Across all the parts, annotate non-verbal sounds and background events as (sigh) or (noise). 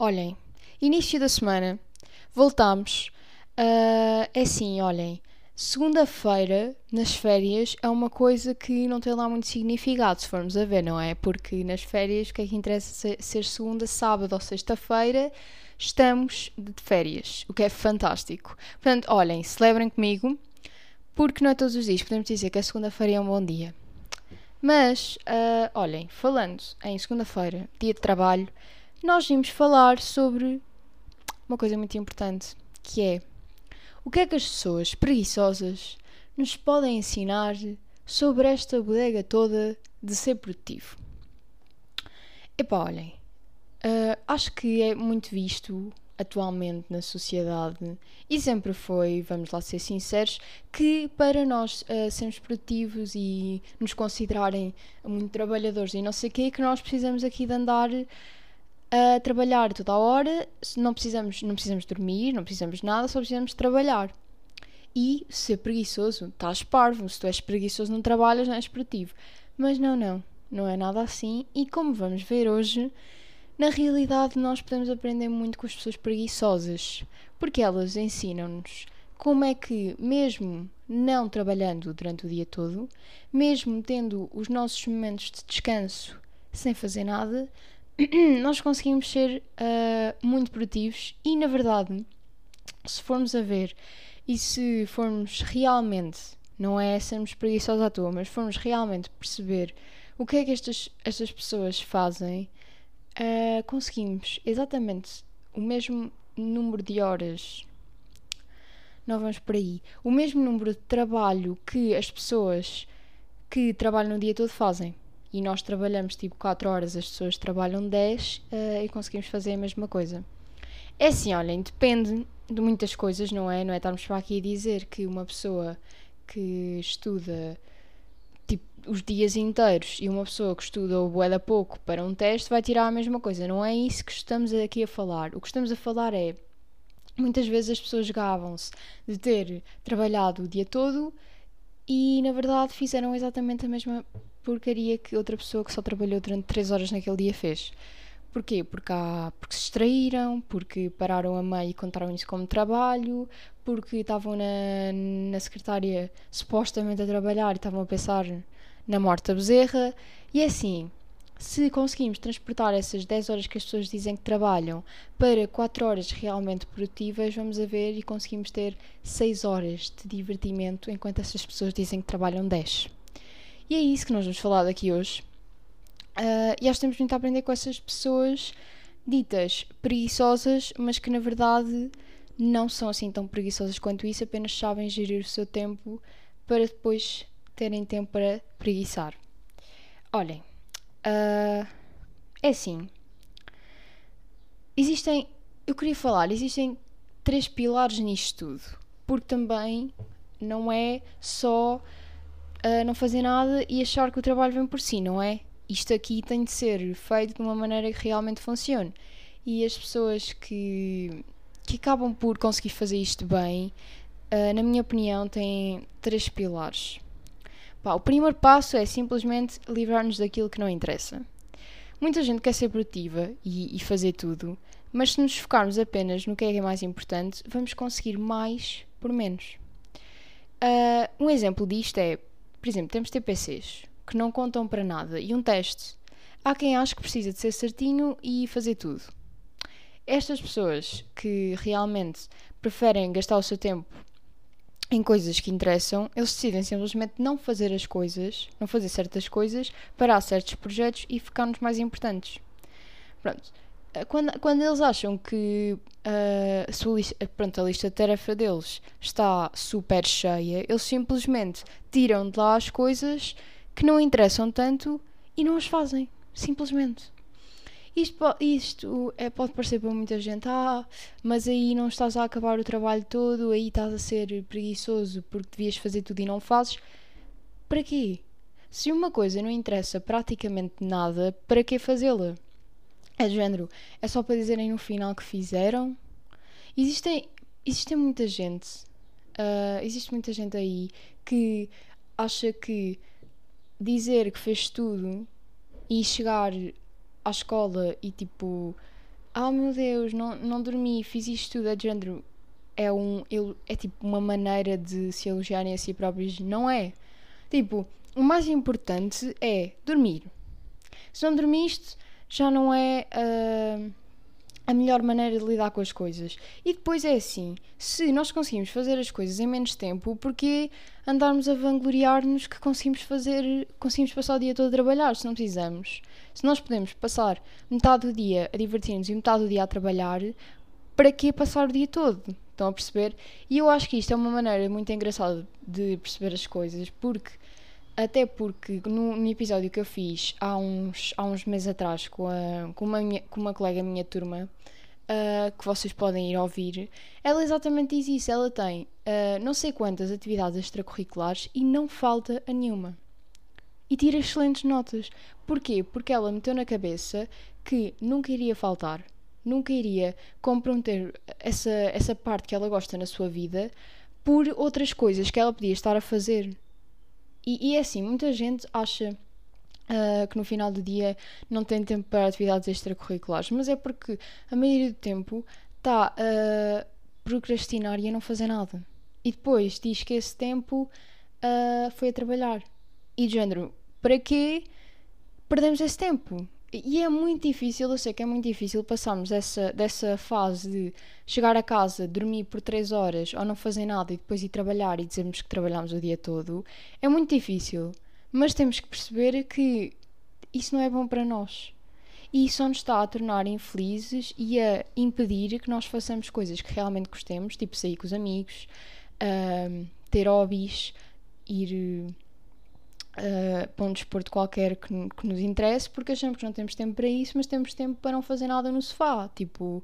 olhem, início da semana, voltámos. Uh, é assim, olhem, segunda-feira nas férias é uma coisa que não tem lá muito significado, se formos a ver, não é? Porque nas férias o que é que interessa ser segunda, sábado ou sexta-feira? Estamos de férias, o que é fantástico. Portanto, olhem, celebrem comigo, porque não é todos os dias, podemos dizer que a segunda-feira é um bom dia. Mas, uh, olhem, falando em segunda-feira, dia de trabalho, nós vimos falar sobre uma coisa muito importante, que é o que é que as pessoas preguiçosas nos podem ensinar sobre esta bodega toda de ser produtivo. Epá, olhem, uh, acho que é muito visto atualmente na sociedade e sempre foi, vamos lá ser sinceros, que para nós uh, sermos produtivos e nos considerarem muito trabalhadores e não sei o quê, que nós precisamos aqui de andar a trabalhar toda a hora, não precisamos, não precisamos dormir, não precisamos nada, só precisamos trabalhar. E ser preguiçoso, estás parvo, se tu és preguiçoso não trabalhas, não és produtivo. Mas não, não, não é nada assim e como vamos ver hoje, na realidade, nós podemos aprender muito com as pessoas preguiçosas, porque elas ensinam-nos como é que, mesmo não trabalhando durante o dia todo, mesmo tendo os nossos momentos de descanso sem fazer nada, (clears throat) nós conseguimos ser uh, muito produtivos e, na verdade, se formos a ver e se formos realmente, não é sermos preguiçosos à toa, mas formos realmente perceber o que é que estas, estas pessoas fazem uh, conseguimos exatamente o mesmo número de horas. Não vamos por aí. O mesmo número de trabalho que as pessoas que trabalham no dia todo fazem. E nós trabalhamos tipo 4 horas, as pessoas trabalham 10 uh, eh, e conseguimos fazer a mesma coisa. É assim, olhem, depende de muitas coisas, não é? Não é estarmos para aqui a dizer que uma pessoa que estuda os dias inteiros e uma pessoa que estuda o bué pouco para um teste vai tirar a mesma coisa. Não é isso que estamos aqui a falar. O que estamos a falar é muitas vezes as pessoas gavam-se de ter trabalhado o dia todo e na verdade fizeram exatamente a mesma porcaria que outra pessoa que só trabalhou durante 3 horas naquele dia fez. Porquê? Porque, há, porque se distraíram, porque pararam a meio e contaram isso como trabalho, porque estavam na, na secretária supostamente a trabalhar e estavam a pensar na morte da bezerra. E é assim, se conseguimos transportar essas 10 horas que as pessoas dizem que trabalham para 4 horas realmente produtivas, vamos a ver e conseguimos ter 6 horas de divertimento enquanto essas pessoas dizem que trabalham 10. E é isso que nós vamos falar daqui hoje. Uh, e acho que temos muito a aprender com essas pessoas ditas preguiçosas, mas que na verdade não são assim tão preguiçosas quanto isso, apenas sabem gerir o seu tempo para depois terem tempo para preguiçar. Olhem, uh, é assim. Existem, eu queria falar, existem três pilares nisto tudo. Porque também não é só uh, não fazer nada e achar que o trabalho vem por si, não é? Isto aqui tem de ser feito de uma maneira que realmente funcione. E as pessoas que, que acabam por conseguir fazer isto bem, uh, na minha opinião, têm três pilares. Pá, o primeiro passo é simplesmente livrar-nos daquilo que não interessa. Muita gente quer ser produtiva e, e, fazer tudo, mas se nos focarmos apenas no que é, mais importante, vamos conseguir mais por menos. Uh, um exemplo disto é, por exemplo, temos TPCs que não contam para nada e um teste. Há quem ache que precisa de ser certinho e fazer tudo. Estas pessoas que realmente preferem gastar o seu tempo em coisas que interessam, eles decidem simplesmente não fazer as coisas, não fazer certas coisas, parar certos projetos e ficar nos mais importantes. Pronto. Eh, quando, quando eles acham que uh, a, sua lista, pronto, a lista de tarefa deles está super cheia, eles simplesmente tiram de lá as coisas que não interessam tanto e não as fazem. Simplesmente. Isto, isto é, pode parecer para muita gente, ah, mas aí não estás a acabar o trabalho todo, aí estás a ser preguiçoso porque devias fazer tudo e não fazes. Para quê? Se uma coisa não interessa praticamente nada, para que fazê-la? É de género, é só para dizerem no final que fizeram? Existem, existem muita gente, uh, existe muita gente aí que acha que dizer que fez tudo e chegar à escola e tipo oh meu Deus, não, não dormi, fiz isto tudo, é de género. É, um, é tipo uma maneira de se elogiarem a si próprios. Não é. Tipo, o mais importante é dormir. Se não dormiste, já não é uh, a melhor maneira de lidar com as coisas. E depois é assim: se nós conseguimos fazer as coisas em menos tempo, porque andarmos a vangloriar-nos que conseguimos fazer, conseguimos passar o dia todo a trabalhar, se não precisamos? Se nós podemos passar metade do dia a divertir-nos e metade do dia a trabalhar, para que passar o dia todo? Estão a perceber? E eu acho que isto é uma maneira muito engraçada de perceber as coisas, porque até porque no, no, episódio que eu fiz há uns, há uns meses atrás com, a, com, uma, minha, com uma colega minha turma, uh, que vocês podem ir ouvir, ela exatamente diz isso. Ela tem uh, não sei quantas atividades extracurriculares e não falta a nenhuma. E tira excelentes notas. Porquê? Porque ela meteu na cabeça que nunca iria faltar, nunca iria comprometer essa, essa parte que ela gosta na sua vida por outras coisas que ela podia estar a fazer. E, e é assim, muita gente acha uh, que no final do dia não tem tempo para atividades extracurriculares, mas é porque a maioria do tempo está a procrastinar e a não fazer nada. E depois diz que esse tempo uh, foi a trabalhar. E de género, para quê perdemos esse tempo? E é muito difícil, eu sei que é muito difícil passarmos essa, dessa fase de chegar a casa, dormir por 3 horas ou não fazer nada e depois ir trabalhar e dizermos que trabalhamos o dia todo. É muito difícil. Mas temos que perceber que isso não é bom para nós. E isso só nos está a tornar infelizes e a impedir que nós façamos coisas que realmente gostemos, tipo sair com os amigos, uh, ter hobbies, ir uh, para um desporto qualquer que, que, nos interesse, porque achamos que não temos tempo para isso, mas temos tempo para não fazer nada no sofá. Tipo,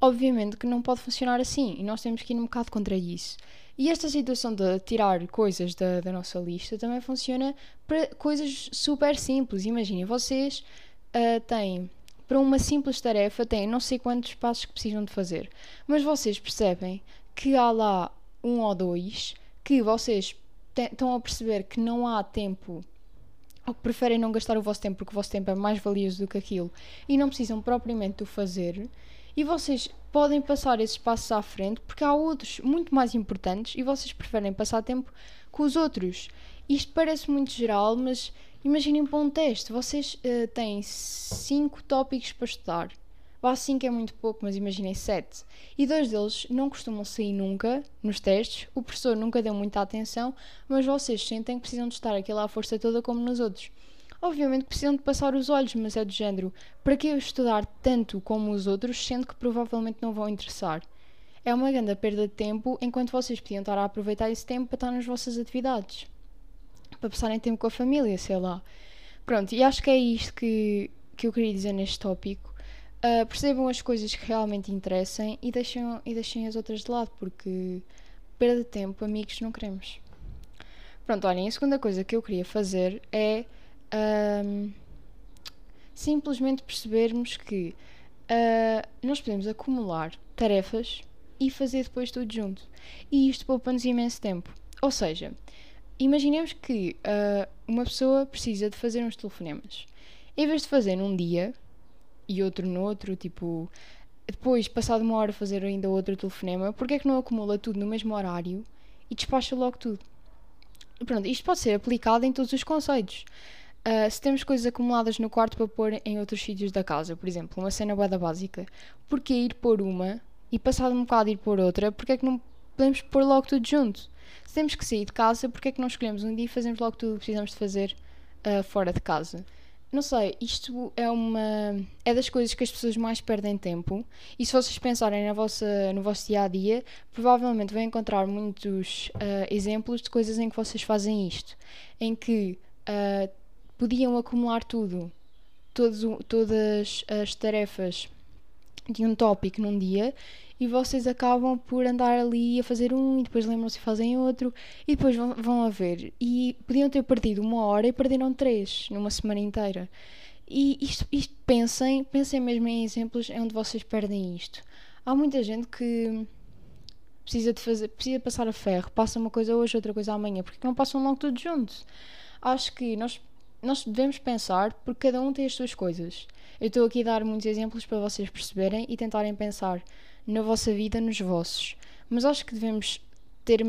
obviamente que não pode funcionar assim e nós temos que ir um bocado contra isso. E esta situação de tirar coisas da, da nossa lista também funciona para coisas super simples. Imaginem, vocês uh, têm, para uma simples tarefa, têm não sei quantos passos que precisam de fazer, mas vocês percebem que há lá um ou dois que vocês estão a perceber que não há tempo ou que preferem não gastar o vosso tempo porque o vosso tempo é mais valioso do que aquilo e não precisam propriamente o fazer e vocês podem passar esses passos à frente porque há outros muito mais importantes e vocês preferem passar tempo com os outros. Isto parece muito geral, mas imaginem para um teste: vocês uh, têm 5 tópicos para estudar. Vá 5 é muito pouco, mas imaginem 7. E dois deles não costumam sair nunca nos testes, o professor nunca deu muita atenção, mas vocês sentem que precisam de estar aquela força toda como nos outros. Obviamente precisam de passar os olhos, mas é do género: para que eu estudar tanto como os outros, sendo que provavelmente não vão interessar? É uma grande perda de tempo, enquanto vocês podiam estar a aproveitar esse tempo para estar nas vossas atividades, para passarem tempo com a família, sei lá. Pronto, e acho que é isto que, que eu queria dizer neste tópico. Uh, percebam as coisas que realmente interessem e deixem, e deixem as outras de lado, porque perda de tempo, amigos, não queremos. Pronto, olhem, a segunda coisa que eu queria fazer é um, simplesmente percebermos que uh, nós podemos acumular tarefas e fazer depois tudo junto. E isto poupa-nos imenso tempo. Ou seja, imaginemos que uh, uma pessoa precisa de fazer uns telefonemas. Em vez de fazer num dia e outro no outro, tipo, depois, passado uma hora, fazer ainda outro telefonema, porque é que não acumula tudo no mesmo horário e despacha logo tudo? Pronto, isto pode ser aplicado em todos os conceitos. Uh, se temos coisas acumuladas no quarto para pôr em outros sítios da casa, por exemplo, uma cena bada básica, porque ir pôr uma e passado um bocado ir pôr outra, porque é que não podemos pôr logo tudo junto? Se temos que sair de casa, porque é que não escolhemos um dia e fazemos logo tudo o que precisamos de fazer uh, fora de casa? Não sei, isto é uma. é das coisas que as pessoas mais perdem tempo. E se vocês pensarem na vossa, no vosso dia a dia, provavelmente vão encontrar muitos uh, exemplos de coisas em que vocês fazem isto. Em que uh, podiam acumular tudo, todas as tarefas de um tópico num dia e vocês acabam por andar ali a fazer um e depois lembram-se e fazem outro e depois vão, vão a ver. E podiam ter perdido uma hora e perderam três numa semana inteira. E isto, isto pensem, pensem mesmo em exemplos onde vocês perdem isto. Há muita gente que precisa de fazer, precisa passar a ferro, passa uma coisa hoje, outra coisa amanhã, porque não passam logo tudo juntos. Acho que nós nós devemos pensar porque cada um tem as suas coisas. Eu estou aqui a dar muitos exemplos para vocês perceberem e tentarem pensar na vossa vida, nos vossos. Mas acho que devemos ter,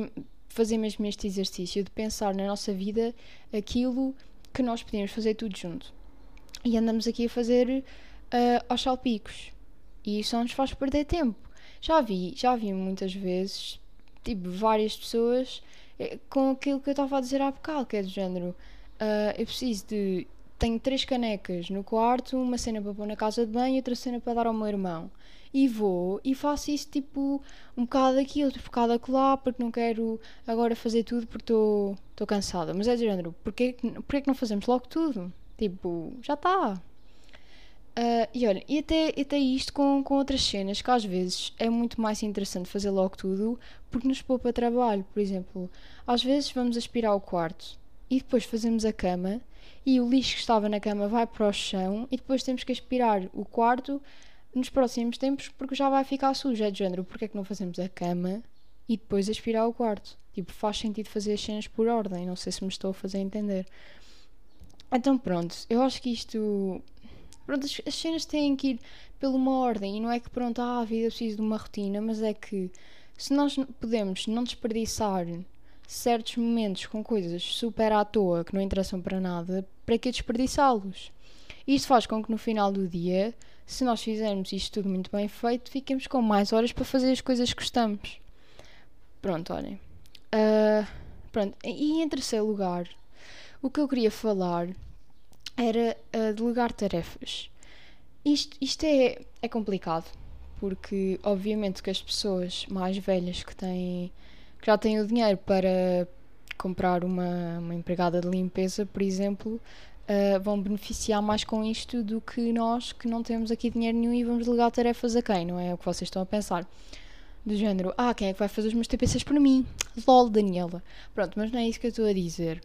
fazer mesmo este exercício de pensar na nossa vida aquilo que nós podemos fazer tudo junto. E andamos aqui a fazer uh, aos salpicos. E isso não nos faz perder tempo. Já vi, já vi muitas vezes, tipo, várias pessoas eh, com aquilo que eu estava a dizer há bocado, que é do género. Uh, eu preciso de. Tenho três canecas no quarto, uma cena para pôr na casa de banho e outra cena para dar ao meu irmão. E vou e faço isso tipo um bocado aqui, outro bocado acolá, porque não quero agora fazer tudo porque estou cansada. Mas é do género, porquê, porquê que não fazemos logo tudo? Tipo, já está. Uh, e olha, e até, até isto com, com outras cenas que às vezes é muito mais interessante fazer logo tudo porque nos poupa trabalho. Por exemplo, às vezes vamos aspirar o quarto e depois fazemos a cama e o lixo que estava na cama vai para o chão e depois temos que aspirar o quarto nos próximos tempos porque já vai ficar sujo. É de género, porque é que não fazemos a cama e depois aspirar o quarto? Tipo, faz sentido fazer as cenas por ordem. Não sei se me estou a fazer entender. Então pronto, eu acho que isto Pronto, as, as, cenas têm que ir pela uma ordem e não é que pronto, ah, a vida precisa de uma rotina, mas é que se nós podemos não desperdiçar certos momentos com coisas super à toa que não interessam para nada, para que desperdiçá-los? Isto faz com que no final do dia, se nós fizermos isto tudo muito bem feito, fiquemos com mais horas para fazer as coisas que gostamos. Pronto, olhem. Uh, pronto, e em terceiro lugar, o que eu queria falar era uh, delegar tarefas. Isto, isto é, é complicado, porque obviamente que as pessoas mais velhas que têm que já têm o dinheiro para comprar uma, uma empregada de limpeza, por exemplo, uh, vão beneficiar mais com isto do que nós que não temos aqui dinheiro nenhum e vamos delegar tarefas a quem, não é o que vocês estão a pensar. Do género, ah, quem é que vai fazer os meus TPCs por mim? LOL, Daniela. Pronto, mas não é isso que eu estou a dizer.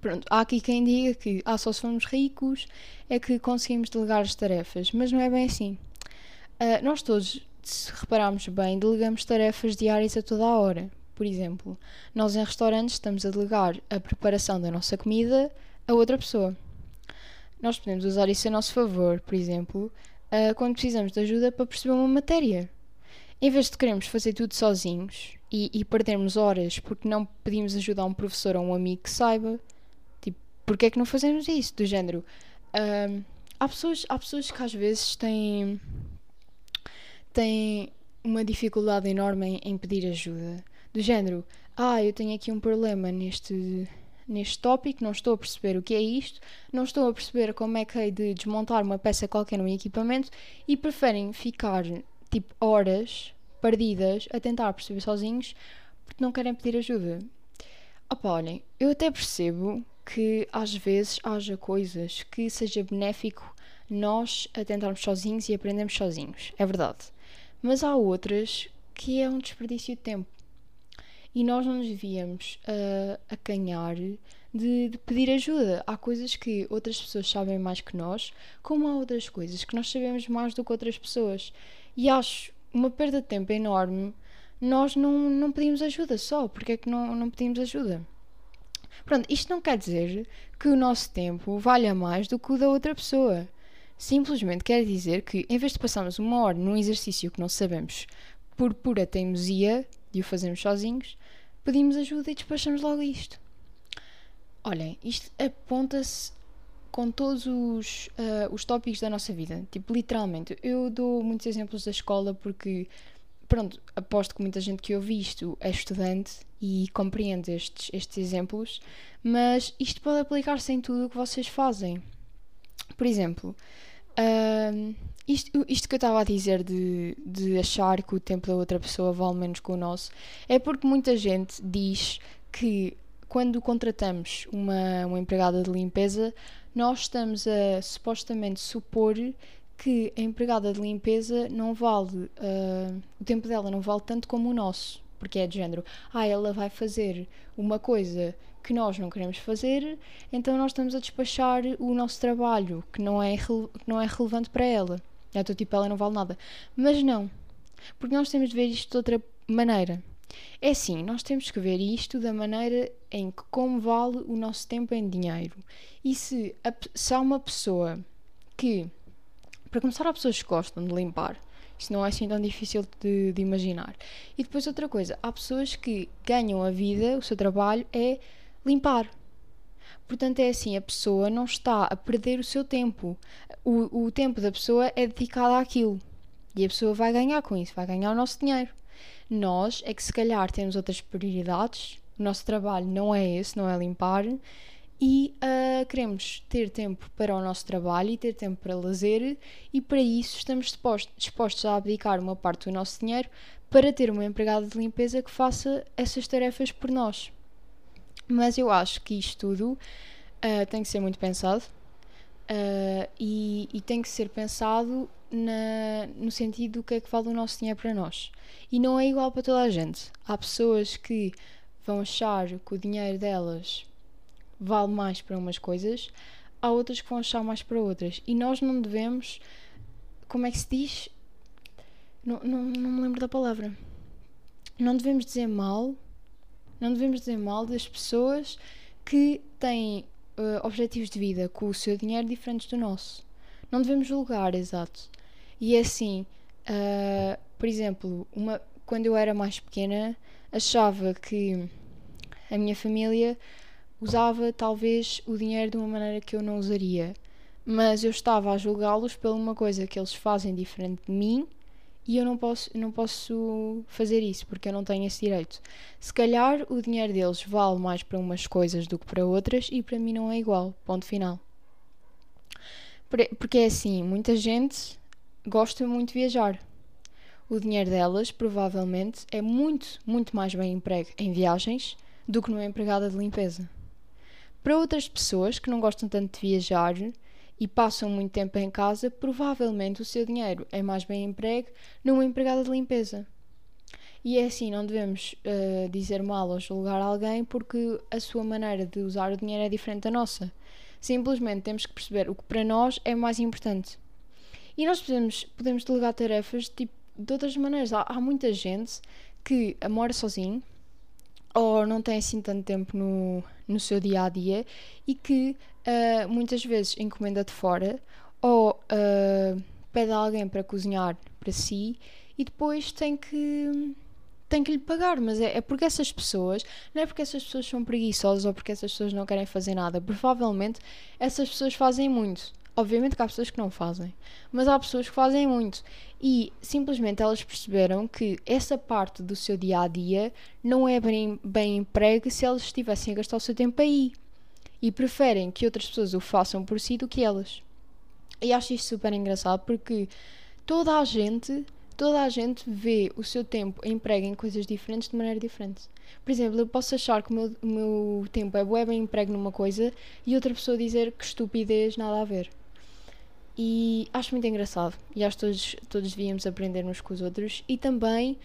Pronto, há aqui quem diga que ah, só se formos ricos é que conseguimos delegar as tarefas, mas não é bem assim. Uh, nós todos, se repararmos bem, delegamos tarefas diárias a toda a hora. Por exemplo, nós em restaurantes estamos a delegar a preparação da nossa comida a outra pessoa. Nós podemos usar isso a nosso favor, por exemplo, uh, quando precisamos de ajuda para perceber uma matéria. Em vez de queremos fazer tudo sozinhos e, e perdermos horas porque não pedimos ajuda a um professor ou a um amigo que saiba, porque é que não fazemos isso? Do género. Um, há, pessoas, há pessoas que às vezes têm, têm uma dificuldade enorme em, pedir ajuda. Do género, ah, eu tenho aqui um problema neste, neste tópico, não estou a perceber o que é isto, não estou a perceber como é que hei de desmontar uma peça qualquer no equipamento e preferem ficar tipo horas perdidas a tentar perceber sozinhos porque não querem pedir ajuda. Opa, olhem, eu até percebo que às vezes haja coisas que seja benéfico nós a tentarmos sozinhos e aprendermos sozinhos. É verdade. Mas há outras que é um desperdício de tempo. E nós não nos devíamos uh, acanhar de, de, pedir ajuda. Há coisas que outras pessoas sabem mais que nós, como há outras coisas que nós sabemos mais do que outras pessoas. E acho uma perda de tempo enorme nós não, não pedimos ajuda só. Porque é que não, não pedimos ajuda? Pronto, isto não quer dizer que o nosso tempo valha mais do que o da outra pessoa. Simplesmente quer dizer que, em vez de passarmos uma hora num exercício que não sabemos por pura teimosia de o fazermos sozinhos, pedimos ajuda e despachamos logo isto. Olhem, isto aponta-se com todos os, uh, os tópicos da nossa vida. Tipo, literalmente. Eu dou muitos exemplos da escola porque pronto, aposto que muita gente que ouve isto é estudante e compreende estes, estes exemplos, mas isto pode aplicar-se em tudo o que vocês fazem. Por exemplo, uh, isto, isto que eu estava a dizer de, de achar que o tempo da outra pessoa vale menos que o nosso é porque muita gente diz que quando contratamos uma, uma empregada de limpeza, nós estamos a supostamente supor que a empregada de limpeza não vale, uh, o tempo dela não vale tanto como o nosso, porque é de género, ah, ela vai fazer uma coisa que nós não queremos fazer, então nós estamos a despachar o nosso trabalho, que não é, que não é relevante para ela. Então, tipo, ela não vale nada. Mas não, porque nós temos de ver isto de outra maneira. É assim, nós temos que ver isto da maneira em que como vale o nosso tempo em dinheiro. E se, a, se há uma pessoa que, para começar, há pessoas que gostam de limpar. Isso não é assim tão difícil de, de imaginar. E depois outra coisa, há pessoas que ganham a vida, o seu trabalho é limpar. Portanto, é assim, a pessoa não está a perder o seu tempo. O, o tempo da pessoa é dedicado àquilo. E a pessoa vai ganhar com isso, vai ganhar o nosso dinheiro. Nós é que se calhar temos outras prioridades, o nosso trabalho não é esse, não é limpar, e uh, queremos ter tempo para o nosso trabalho e ter tempo para lazer, e para isso estamos dispostos a abdicar uma parte do nosso dinheiro para ter uma empregada de limpeza que faça essas tarefas por nós. Mas eu acho que isto tudo uh, tem que ser muito pensado uh, e, e, tem que ser pensado na, no sentido do que é que vale o nosso dinheiro para nós. E não é igual para toda a gente. Há pessoas que vão achar que o dinheiro delas vale mais para umas coisas, há outras que vão achar mais para outras. E nós não devemos. Como é que se diz? Não, não, não me lembro da palavra. Não devemos dizer mal não devemos dizer mal das pessoas que têm uh, objetivos de vida com o seu dinheiro diferentes do nosso. Não devemos julgar, exato. E é assim, uh, por exemplo, uma, quando eu era mais pequena, achava que a minha família usava talvez o dinheiro de uma maneira que eu não usaria. Mas eu estava a julgá-los por uma coisa que eles fazem diferente de mim e eu não posso, não posso fazer isso porque eu não tenho esse direito. Se calhar o dinheiro deles vale mais para umas coisas do que para outras e para mim não é igual. Ponto final. Porque é assim, muita gente gosta muito de viajar. O dinheiro delas provavelmente é muito, muito mais bem emprego em viagens do que numa empregada de limpeza. Para outras pessoas que não gostam tanto de viajar, e passam muito tempo em casa, provavelmente o seu dinheiro é mais bem emprego numa empregada de limpeza. E é assim, não devemos uh, dizer mal ou julgar alguém porque a sua maneira de usar o dinheiro é diferente da nossa. Simplesmente temos que perceber o que para nós é mais importante. E nós podemos, podemos delegar tarefas tipo, de outras maneiras. Há, há muita gente que mora sozinho ou não tem assim tanto tempo no, no seu dia a dia e que uh, muitas vezes encomenda de fora ou uh, pede a alguém para cozinhar para si e depois tem que tem que lhe pagar, mas é, é, porque essas pessoas, não é porque essas pessoas são preguiçosas ou porque essas pessoas não querem fazer nada, provavelmente essas pessoas fazem muito. Obviamente que há pessoas que não fazem, mas há pessoas que fazem muito. E simplesmente elas perceberam que essa parte do seu dia a dia não é bem, bem emprego se elas estivessem a gastar o seu tempo aí e preferem que outras pessoas o façam por si do que elas. E acho isto super engraçado porque toda a gente, toda a gente vê o seu tempo emprego em coisas diferentes de maneira diferente. Por exemplo, eu posso achar que o meu, o meu tempo é bem emprego numa coisa e outra pessoa dizer que estupidez, nada a ver. E acho muito engraçado. E acho que todos, todos devíamos aprender uns com os outros. E também,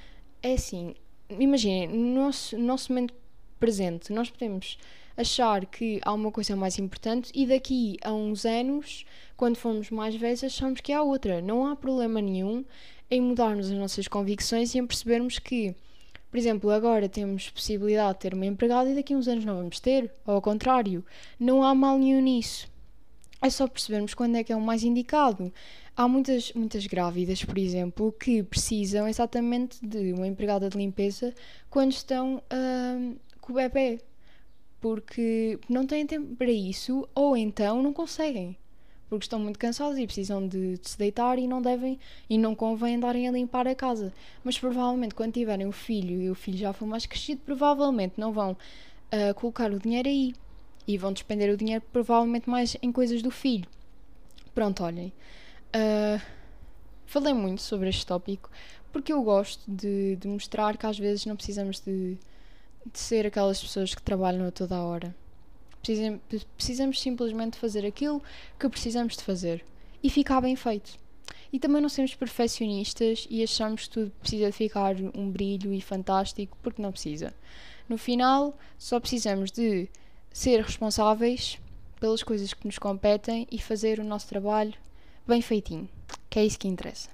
é assim, imaginem, no nosso, no nosso momento presente, nós podemos achar que há uma coisa mais importante e daqui a uns anos, quando formos mais velhos, achamos que há outra. Não há problema nenhum em mudarmos as nossas convicções e em percebermos que, por exemplo, agora temos possibilidade de ter uma empregada e daqui a uns anos não vamos ter, ou ao contrário, não há mal nenhum nisso. É só percebermos quando é que é o mais indicado. Há muitas, muitas grávidas, por exemplo, que precisam exatamente de uma empregada de limpeza quando estão uh, com o bebê, porque não têm tempo para isso ou então não conseguem, porque estão muito cansados e precisam de, de se deitar e não devem e não convém andarem a limpar a casa. Mas provavelmente quando tiverem o filho e o filho já for mais crescido, provavelmente não vão uh, colocar o dinheiro aí e vão despender o dinheiro provavelmente mais em coisas do filho. Pronto, olhem. Uh, falei muito sobre este tópico porque eu gosto de, de, mostrar que às vezes não precisamos de, de ser aquelas pessoas que trabalham a toda a hora. Precisamos, precisamos simplesmente fazer aquilo que precisamos de fazer e ficar bem feito. E também não sermos perfeccionistas e achamos que tudo precisa de ficar um brilho e fantástico, porque não precisa. No final, só precisamos de ser responsáveis pelas coisas que nos competem e fazer o nosso trabalho bem feitinho, que é isso que interessa.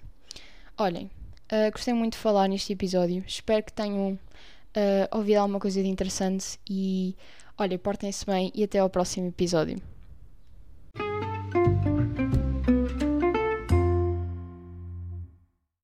Olhem, uh, gostei muito de falar neste episódio, espero que tenham uh, ouvir alguma coisa de interessante e olha, portem-se bem e até ao próximo episódio.